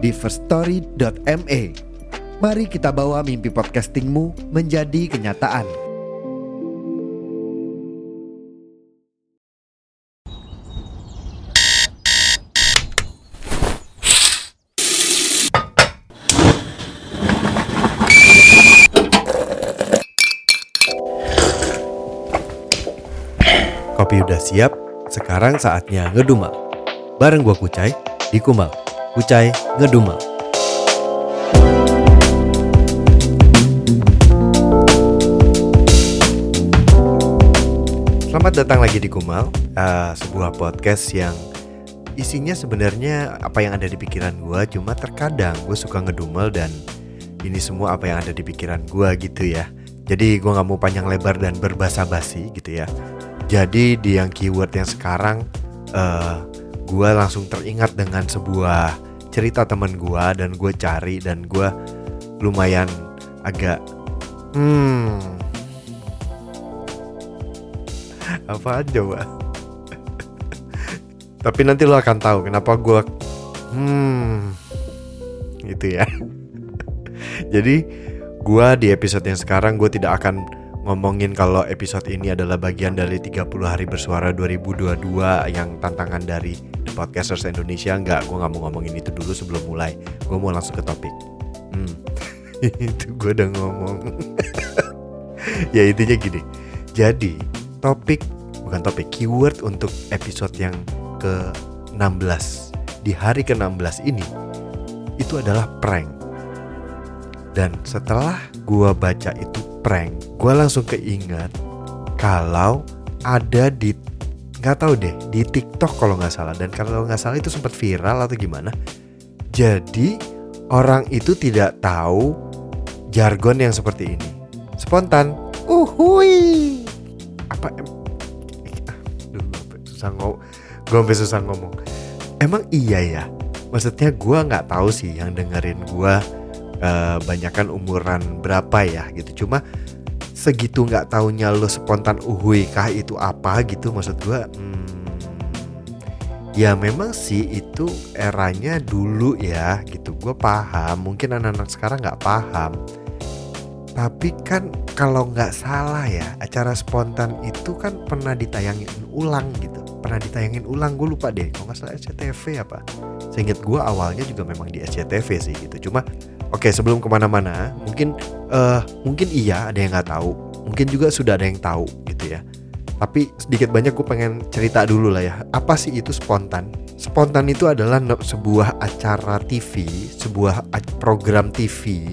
di firststory.me. Mari kita bawa mimpi podcastingmu menjadi kenyataan. Kopi udah siap, sekarang saatnya ngedumel. Bareng gua Kucai di Kumal. Kucai ngedumel. Selamat datang lagi di Kumal, uh, sebuah podcast yang isinya sebenarnya apa yang ada di pikiran gua, cuma terkadang gue suka ngedumel dan ini semua apa yang ada di pikiran gua gitu ya. Jadi gua nggak mau panjang lebar dan berbasa basi gitu ya. Jadi di yang keyword yang sekarang uh, gue langsung teringat dengan sebuah cerita teman gue dan gue cari dan gue lumayan agak hmm. Apa coba? Tapi nanti lo akan tahu kenapa gue hmm gitu ya. Jadi gue di episode yang sekarang gue tidak akan ngomongin kalau episode ini adalah bagian dari 30 hari bersuara 2022 yang tantangan dari Podcasters Indonesia Enggak, gue gak mau ngomongin itu dulu sebelum mulai. Gue mau langsung ke topik. Hmm. Itu gue udah ngomong. Ya intinya gini. Jadi topik, bukan topik, keyword untuk episode yang ke-16 Di hari ke-16 ini Itu adalah prank. Dan setelah gue baca itu prank, gue langsung keinget kalau ada di nggak tahu deh di TikTok kalau nggak salah dan kalau nggak salah itu sempat viral atau gimana. Jadi orang itu tidak tahu jargon yang seperti ini. Spontan, uhui. Apa? Em Duh, susah ngomong. Gue susah ngomong. Emang iya ya. Maksudnya gue nggak tahu sih yang dengerin gue uh, banyakan umuran berapa ya gitu cuma segitu nggak taunya lo spontan uhui kah itu apa? gitu maksud gue hmm, ya memang sih itu eranya dulu ya gitu. Gue paham mungkin anak-anak sekarang nggak paham. Tapi kan kalau nggak salah ya acara spontan itu kan pernah ditayangin ulang gitu. Pernah ditayangin ulang gue lupa deh. Kalau nggak salah SCTV apa? Seingat gue awalnya juga memang di SCTV sih gitu. Cuma Oke sebelum ke mana-mana mungkin uh, mungkin iya ada yang nggak tahu. Mungkin juga sudah ada yang tahu gitu ya. Tapi sedikit banyak gue pengen cerita dulu lah ya. Apa sih itu spontan? Spontan itu adalah sebuah acara TV sebuah program TV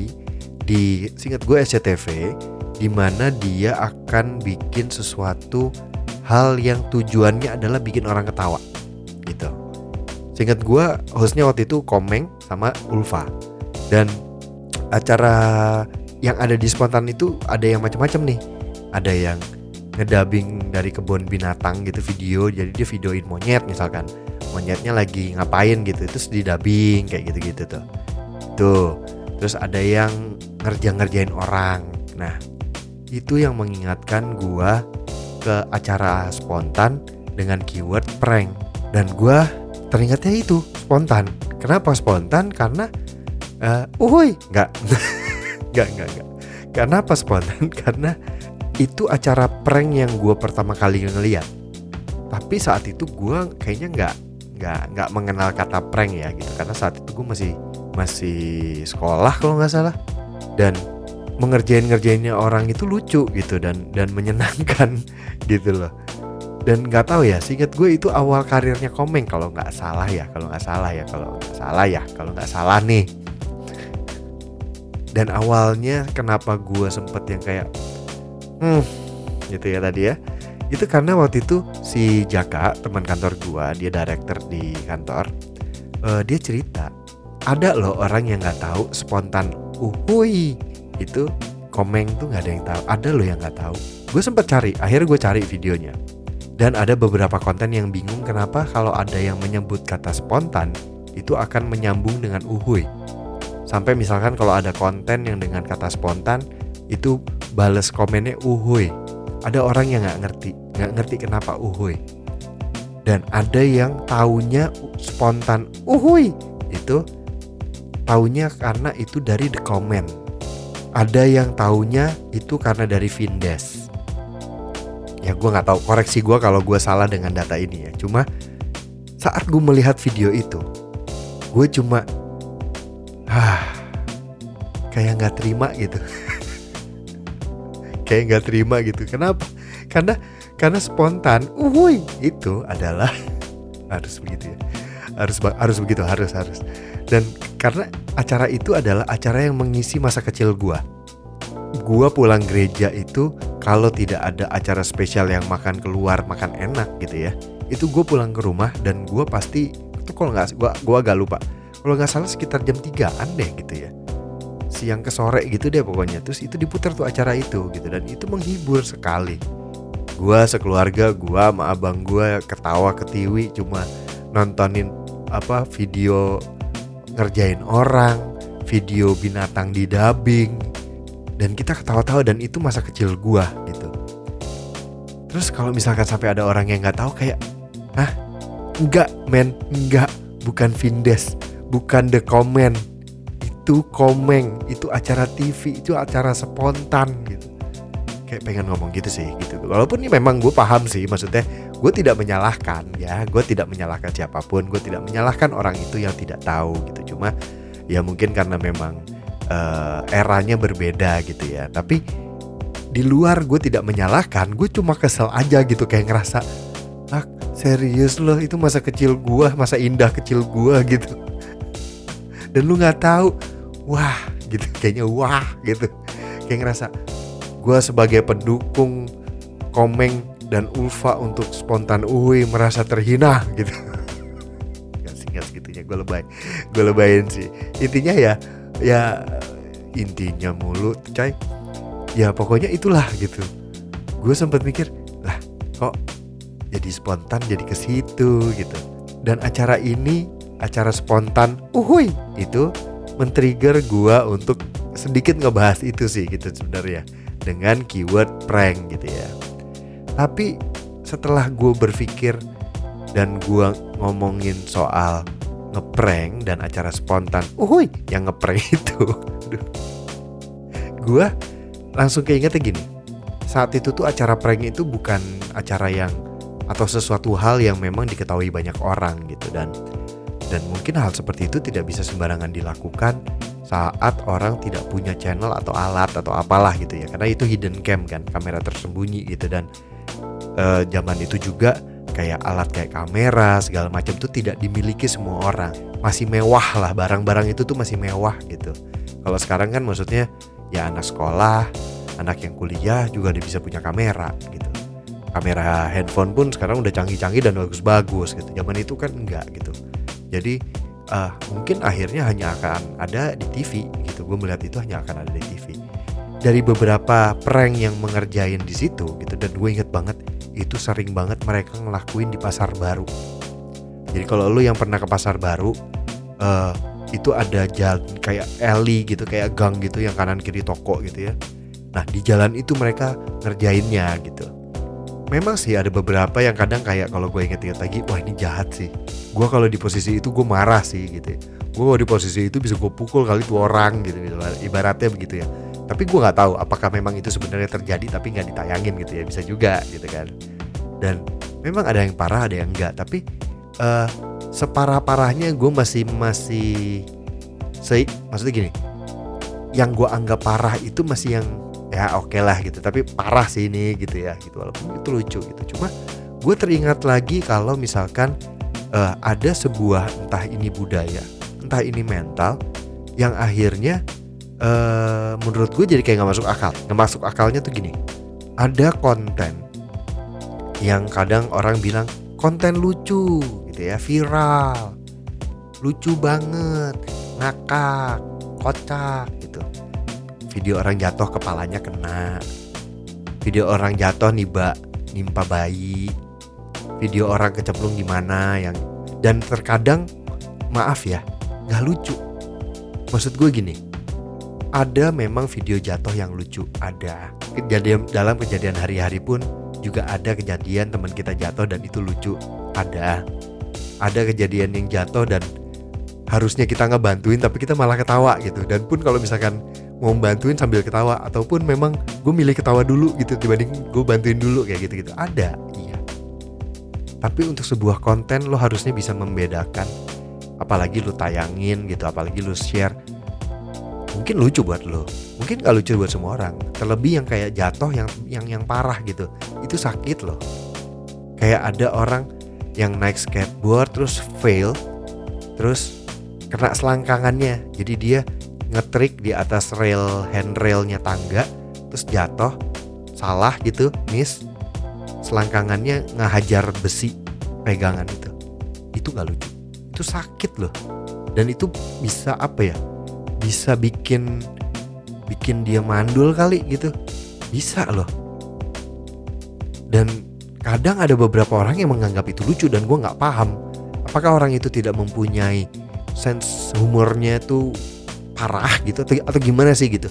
di singkat gue SCTV di mana dia akan bikin sesuatu hal yang tujuannya adalah bikin orang ketawa gitu. Singkat gue hostnya waktu itu Komeng sama Ulfa. Dan acara yang ada di spontan itu ada yang macam-macam nih. Ada yang ngedabing dari kebun binatang gitu video jadi dia videoin monyet misalkan. Monyetnya lagi ngapain gitu terus didabing kayak gitu-gitu tuh. Tuh terus ada yang ngerja-ngerjain orang. Nah itu yang mengingatkan gua ke acara spontan dengan keyword prank. Dan gua teringatnya itu spontan. Kenapa spontan? Karena uh, uhui nggak. Nggak nggak nggak. Karena apa spontan? Karena itu acara prank yang gue pertama kali ngeliat. Tapi saat itu gue kayaknya nggak nggak nggak mengenal kata prank ya gitu. Karena saat itu gue masih masih sekolah kalau nggak salah. Dan mengerjain ngerjainnya orang itu lucu gitu. Dan dan menyenangkan gitu loh. Dan nggak tahu ya singkat gue itu awal karirnya komeng kalau nggak salah ya kalau nggak salah ya kalau nggak salah ya kalau nggak salah nih dan awalnya kenapa gue sempet yang kayak hmm gitu ya tadi ya. Itu karena waktu itu si Jaka teman kantor gue dia director di kantor uh, dia cerita ada loh orang yang nggak tahu spontan uhui itu komeng tuh nggak ada yang tahu ada loh yang nggak tahu. Gue sempet cari akhirnya gue cari videonya. Dan ada beberapa konten yang bingung kenapa kalau ada yang menyebut kata spontan itu akan menyambung dengan uhui sampai misalkan kalau ada konten yang dengan kata spontan itu bales komennya uhui ada orang yang nggak ngerti nggak ngerti kenapa uhui dan ada yang taunya spontan uhui itu taunya karena itu dari the comment. Ada yang taunya itu karena dari Vindes. Ya gue nggak tahu koreksi gue kalau gue salah dengan data ini ya. Cuma saat gue melihat video itu gue cuma ah kayak nggak terima gitu. Kayak nggak terima gitu. Kenapa? Karena karena spontan uhui itu adalah harus begitu ya. Harus harus begitu harus harus. Dan karena acara itu adalah acara yang mengisi masa kecil gua. Gua pulang gereja itu kalau tidak ada acara spesial yang makan keluar makan enak gitu ya itu gue pulang ke rumah dan gue pasti itu kalau nggak gua gua agak lupa kalau nggak salah sekitar jam 3an deh gitu ya. Siang ke sore gitu deh pokoknya. Terus itu diputar tuh acara itu gitu. Dan itu menghibur sekali. Gua sekeluarga, gua sama abang gua ketawa ketiwi cuma nontonin apa video ngerjain orang, video binatang di dubbing. Dan kita ketawa-tawa dan itu masa kecil gua gitu. Terus kalau misalkan sampai ada orang yang nggak tahu kayak, ah enggak men, enggak, bukan Vindes, bukan The Comment, itu Komeng, itu acara TV, itu acara spontan gitu. Kayak pengen ngomong gitu sih gitu. Walaupun ini memang gue paham sih maksudnya gue tidak menyalahkan ya. Gue tidak menyalahkan siapa pun. Gue tidak menyalahkan orang itu yang tidak tahu gitu. Cuma ya mungkin karena memang uh, eranya berbeda gitu ya. Tapi di luar gue tidak menyalahkan gue cuma kesel aja gitu. Kayak ngerasa ah serius loh itu masa kecil gue masa indah kecil gue gitu dan lu nggak tahu. Wah gitu. Kayaknya wah gitu. Kayak ngerasa gue sebagai pendukung Komeng dan Ulfa untuk spontan Uwi merasa terhina gitu. Gak singkat segitunya. Gue lebay gue lebayin sih. Intinya ya ya intinya mulu coy. Ya pokoknya itulah gitu. Gue sempat mikir lah kok jadi spontan jadi ke situ gitu. Dan acara ini acara spontan uhui itu men-trigger gue untuk sedikit ngebahas itu sih gitu sebenarnya dengan keyword prank gitu ya. Tapi setelah gue berpikir dan gue ngomongin soal ngeprank dan acara spontan, uhui yang ngeprank itu, gue langsung keingetnya gini. Saat itu tuh acara prank itu bukan acara yang atau sesuatu hal yang memang diketahui banyak orang gitu dan dan mungkin hal seperti itu tidak bisa sembarangan dilakukan saat orang tidak punya channel atau alat atau apalah gitu ya. Karena itu hidden cam kan kamera tersembunyi gitu. Dan e, zaman itu juga kayak alat kayak kamera segala macam tuh tidak dimiliki semua orang. Masih mewah lah barang-barang itu tuh masih mewah gitu. Kalau sekarang kan maksudnya ya anak sekolah anak yang kuliah juga udah bisa punya kamera gitu. Kamera handphone pun sekarang udah canggih-canggih dan bagus-bagus gitu. Zaman itu kan enggak gitu jadi uh, mungkin akhirnya hanya akan ada di TV gitu. Gue melihat itu hanya akan ada di TV dari beberapa prank yang mengerjain di situ gitu dan gue inget banget itu sering banget mereka ngelakuin di pasar baru. Jadi kalau lu yang pernah ke pasar baru uh, itu ada jalan kayak alley gitu kayak gang gitu yang kanan kiri toko gitu ya. Nah di jalan itu mereka ngerjainnya gitu memang sih ada beberapa yang kadang kayak kalau gue inget-inget lagi wah ini jahat sih. Gue kalau di posisi itu gue marah sih gitu ya. gue kalau di posisi itu bisa gue pukul kali tuh orang gitu, gitu ibaratnya begitu ya. Tapi gue nggak tahu apakah memang itu sebenarnya terjadi tapi nggak ditayangin gitu ya bisa juga gitu kan. Dan memang ada yang parah ada yang enggak tapi uh, separah parahnya gue masih masih se maksudnya gini. Yang gue anggap parah itu masih yang ya oke okay lah gitu. Tapi parah sih ini gitu ya gitu. Walaupun itu lucu gitu. Cuma gue teringat lagi kalau misalkan uh, ada sebuah entah ini budaya entah ini mental yang akhirnya uh, menurut gue jadi kayak nggak masuk akal. Nggak masuk akalnya tuh gini. Ada konten yang kadang orang bilang konten lucu gitu ya viral lucu banget ngakak kocak video orang jatuh kepalanya kena. Video orang jatuh niba nimpa bayi. Video orang kecemplung di mana yang dan terkadang maaf ya nggak lucu. Maksud gue gini ada memang video jatuh yang lucu ada. Kejadian dalam kejadian hari-hari pun juga ada kejadian teman kita jatuh dan itu lucu ada. Ada kejadian yang jatuh dan harusnya kita ngebantuin tapi kita malah ketawa gitu. Dan pun kalau misalkan mau bantuin sambil ketawa ataupun memang gue milih ketawa dulu gitu dibanding gue bantuin dulu kayak gitu gitu ada iya. Tapi untuk sebuah konten lo harusnya bisa membedakan. Apalagi lu tayangin gitu apalagi lu share. Mungkin lucu buat lo. Mungkin gak lucu buat semua orang. Terlebih yang kayak jatuh yang yang yang parah gitu. Itu sakit loh. Kayak ada orang yang naik skateboard terus fail terus kena selangkangannya. Jadi dia ngetrik di atas rail handrailnya tangga terus jatuh salah gitu miss. Selangkangannya ngehajar besi pegangan itu. Itu gak lucu. Itu sakit loh. Dan itu bisa apa ya? Bisa bikin bikin dia mandul kali gitu. Bisa loh. Dan kadang ada beberapa orang yang menganggap itu lucu dan gue nggak paham. Apakah orang itu tidak mempunyai sense humornya itu parah gitu atau, atau gimana sih gitu.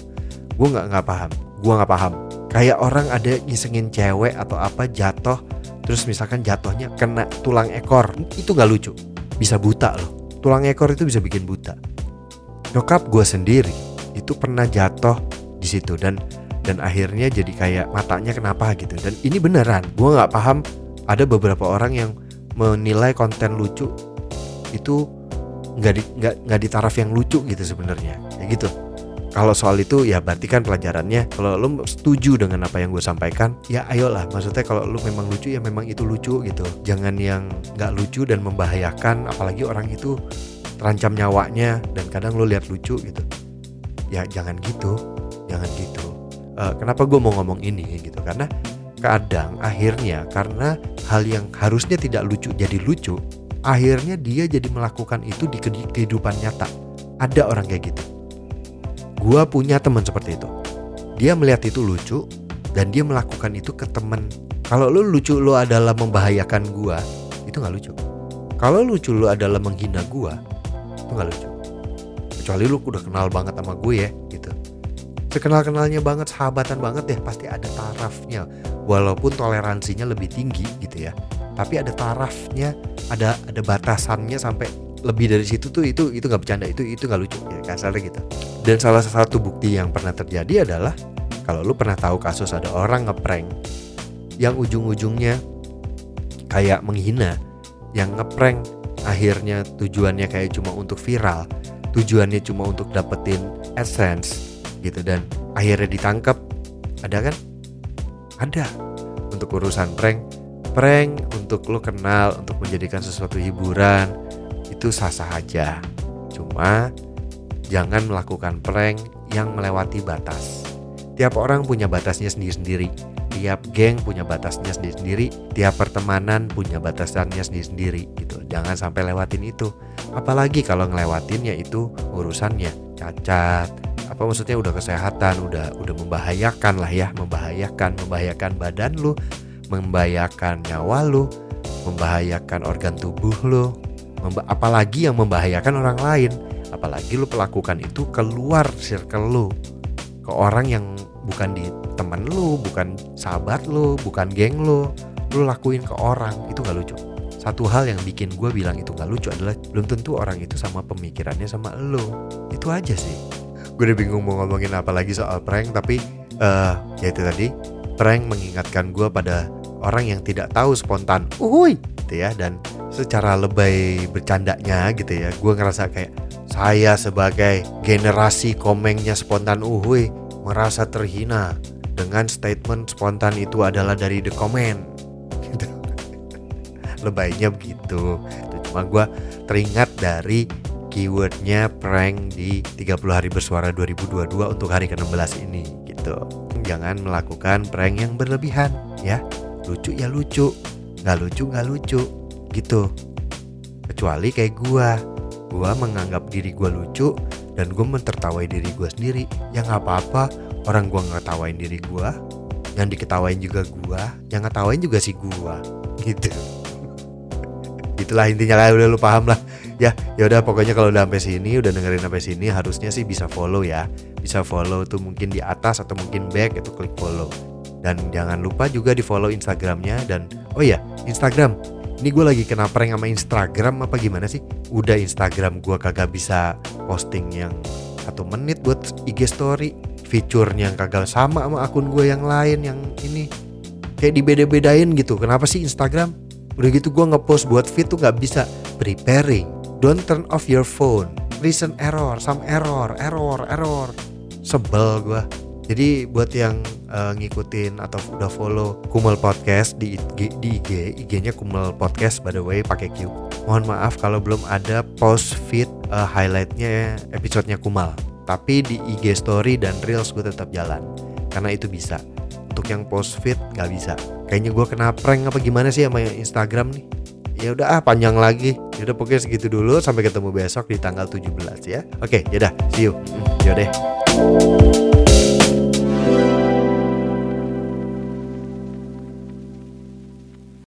Gue nggak nggak paham. Gue nggak paham. Kayak orang ada ngisengin cewek atau apa jatuh terus misalkan jatuhnya kena tulang ekor itu nggak lucu. Bisa buta loh. Tulang ekor itu bisa bikin buta. Nyokap gue sendiri itu pernah jatuh di situ dan dan akhirnya jadi kayak matanya kenapa gitu. Dan ini beneran gue nggak paham. Ada beberapa orang yang menilai konten lucu itu nggak di nggak nggak di taraf yang lucu gitu sebenarnya. Kayak gitu. Kalau soal itu ya berarti kan pelajarannya kalau lo setuju dengan apa yang gue sampaikan ya ayolah. Maksudnya kalau lo memang lucu ya memang itu lucu gitu. Jangan yang nggak lucu dan membahayakan apalagi orang itu terancam nyawanya dan kadang lo lihat lucu gitu. Ya jangan gitu jangan gitu. Uh, kenapa gue mau ngomong ini gitu? Karena kadang akhirnya karena hal yang harusnya tidak lucu jadi lucu akhirnya dia jadi melakukan itu di kehidupan nyata ada orang kayak gitu Gua punya teman seperti itu. Dia melihat itu lucu dan dia melakukan itu ke temen. Kalau lu lucu lu adalah membahayakan gua, itu nggak lucu. Kalau lucu lu adalah menghina gua, itu nggak lucu. Kecuali lu udah kenal banget sama gue ya, gitu. Sekenal-kenalnya banget, sahabatan banget ya, pasti ada tarafnya. Walaupun toleransinya lebih tinggi gitu ya. Tapi ada tarafnya, ada ada batasannya sampai lebih dari situ tuh itu itu nggak bercanda itu itu nggak lucu ya kasarnya gitu. Dan salah satu bukti yang pernah terjadi adalah kalau lu pernah tahu kasus ada orang ngeprank yang ujung-ujungnya kayak menghina yang ngeprank akhirnya tujuannya kayak cuma untuk viral tujuannya cuma untuk dapetin essence gitu dan akhirnya ditangkap. Ada kan? Ada. Untuk urusan prank prank untuk lo kenal untuk menjadikan sesuatu hiburan itu sah-sah aja. Cuma jangan melakukan prank yang melewati batas. Tiap orang punya batasnya sendiri-sendiri. Tiap geng punya batasnya sendiri-sendiri. Tiap pertemanan punya batasannya sendiri-sendiri gitu. Jangan sampai lewatin itu. Apalagi kalau ngelewatinnya itu urusannya cacat. Apa maksudnya udah kesehatan, udah udah membahayakan lah ya, membahayakan, membahayakan badan lu, membahayakan nyawa lu, membahayakan organ tubuh lu, apalagi yang membahayakan orang lain. Apalagi lu pelakukan itu keluar circle lu ke orang yang bukan di teman lu bukan sahabat lu bukan geng lu. Lu lakuin ke orang itu gak lucu. Satu hal yang bikin gue bilang itu gak lucu adalah belum tentu orang itu sama pemikirannya sama lu. Itu aja sih. Gue udah bingung mau ngomongin apa lagi soal prank tapi uh, ya itu tadi. Prank mengingatkan gue pada orang yang tidak tahu spontan uhui gitu ya dan secara lebay bercandanya gitu ya gue ngerasa kayak saya sebagai generasi komengnya spontan uhui merasa terhina dengan statement spontan itu adalah dari the comment gitu. lebaynya begitu. Cuma gue teringat dari keywordnya prank di 30 hari bersuara 2022 untuk hari ke-16 ini gitu. Jangan melakukan prank yang berlebihan ya lucu ya lucu. Nggak lucu nggak lucu. Gitu. Kecuali kayak gua. Gue menganggap diri gue lucu dan gue mentertawai diri gue sendiri. Ya nggak apa-apa. Orang gue ngetawain diri gue yang diketawain juga gue yang ngetawain juga si gue gitu. Itulah intinya lah udah lu paham lah. Ya ya udah pokoknya kalau udah sampai sini udah dengerin sampai sini harusnya sih bisa follow ya. Bisa follow tuh mungkin di atas atau mungkin back itu klik follow dan jangan lupa juga di follow instagramnya dan oh ya instagram. Ini gue lagi kena prank sama instagram apa gimana sih? Udah instagram gue kagak bisa posting yang satu menit buat IG story. Fiturnya yang kagak sama sama akun gue yang lain yang ini. Kayak dibeda-bedain gitu. Kenapa sih instagram? Udah gitu gue ngepost buat feed tuh nggak bisa. Preparing. Don't turn off your phone. Recent error some error error error. Sebel gue jadi buat yang uh, ngikutin atau udah follow Kumel Podcast di IG, di IG, IG-nya Kumel Podcast by the way pakai Q. Mohon maaf kalau belum ada post feed uh, highlightnya episodenya Kumal. Tapi di IG Story dan Reels gue tetap jalan karena itu bisa. Untuk yang post feed nggak bisa. Kayaknya gue kena prank apa gimana sih sama Instagram nih? Ya udah ah panjang lagi. Ya udah pokoknya segitu dulu. Sampai ketemu besok di tanggal 17 ya. Oke yaudah see you. Hmm, yaudah